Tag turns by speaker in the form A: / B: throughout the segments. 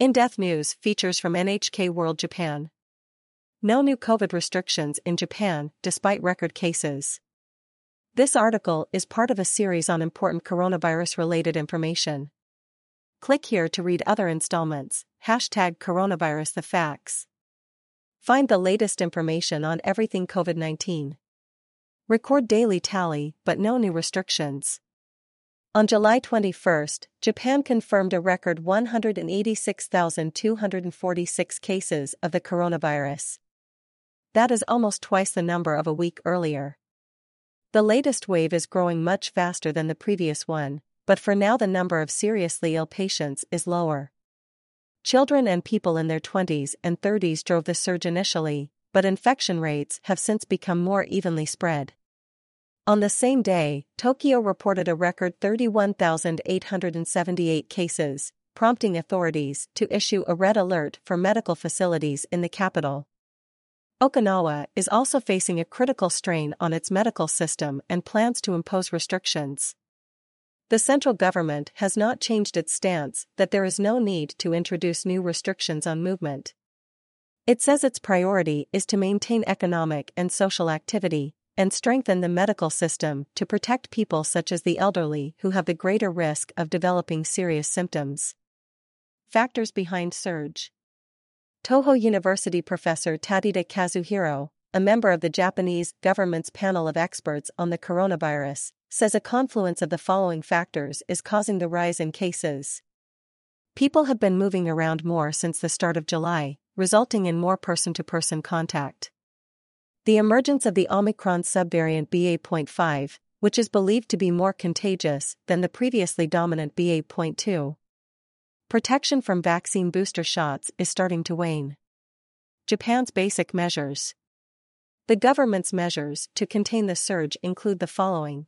A: In Depth News features from NHK World Japan. No new COVID restrictions in Japan despite record cases. This article is part of a series on important coronavirus related information. Click here to read other installments. Hashtag coronavirus the facts. Find the latest information on everything COVID 19. Record daily tally, but no new restrictions. On July 21, Japan confirmed a record 186,246 cases of the coronavirus. That is almost twice the number of a week earlier. The latest wave is growing much faster than the previous one, but for now the number of seriously ill patients is lower. Children and people in their 20s and 30s drove the surge initially, but infection rates have since become more evenly spread. On the same day, Tokyo reported a record 31,878 cases, prompting authorities to issue a red alert for medical facilities in the capital. Okinawa is also facing a critical strain on its medical system and plans to impose restrictions. The central government has not changed its stance that there is no need to introduce new restrictions on movement. It says its priority is to maintain economic and social activity, and strengthen the medical system to protect people such as the elderly who have the greater risk of developing serious symptoms. Factors behind surge Toho University professor Tateda Kazuhiro, a member of the Japanese government's panel of experts on the coronavirus, says a confluence of the following factors is causing the rise in cases. People have been moving around more since the start of July, resulting in more person to person contact. The emergence of the Omicron subvariant BA.5, which is believed to be more contagious than the previously dominant BA.2. Protection from vaccine booster shots is starting to wane. Japan's basic measures. The government's measures to contain the surge include the following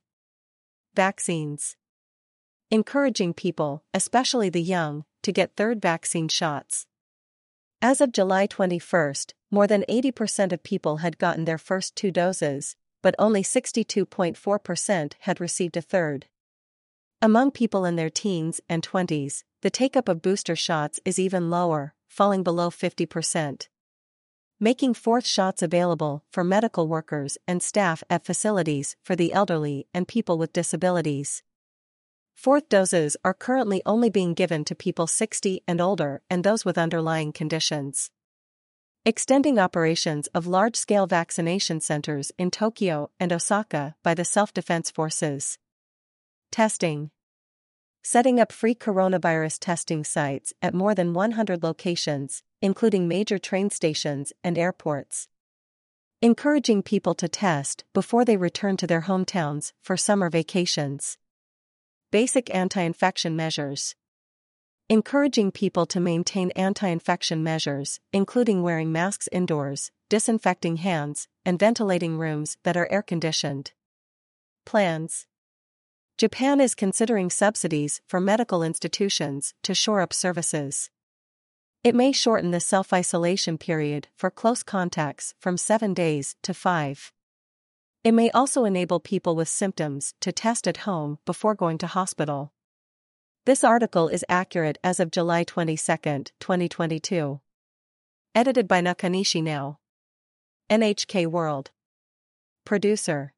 A: Vaccines. Encouraging people, especially the young, to get third vaccine shots. As of July 21, more than 80% of people had gotten their first two doses, but only 62.4% had received a third. Among people in their teens and 20s, the take up of booster shots is even lower, falling below 50%. Making fourth shots available for medical workers and staff at facilities for the elderly and people with disabilities. Fourth doses are currently only being given to people 60 and older and those with underlying conditions. Extending operations of large scale vaccination centers in Tokyo and Osaka by the self defense forces. Testing. Setting up free coronavirus testing sites at more than 100 locations, including major train stations and airports. Encouraging people to test before they return to their hometowns for summer vacations. Basic anti infection measures. Encouraging people to maintain anti infection measures, including wearing masks indoors, disinfecting hands, and ventilating rooms that are air conditioned. Plans Japan is considering subsidies for medical institutions to shore up services. It may shorten the self isolation period for close contacts from seven days to five. It may also enable people with symptoms to test at home before going to hospital. This article is accurate as of July 22, 2022. Edited by Nakanishi Now. NHK World. Producer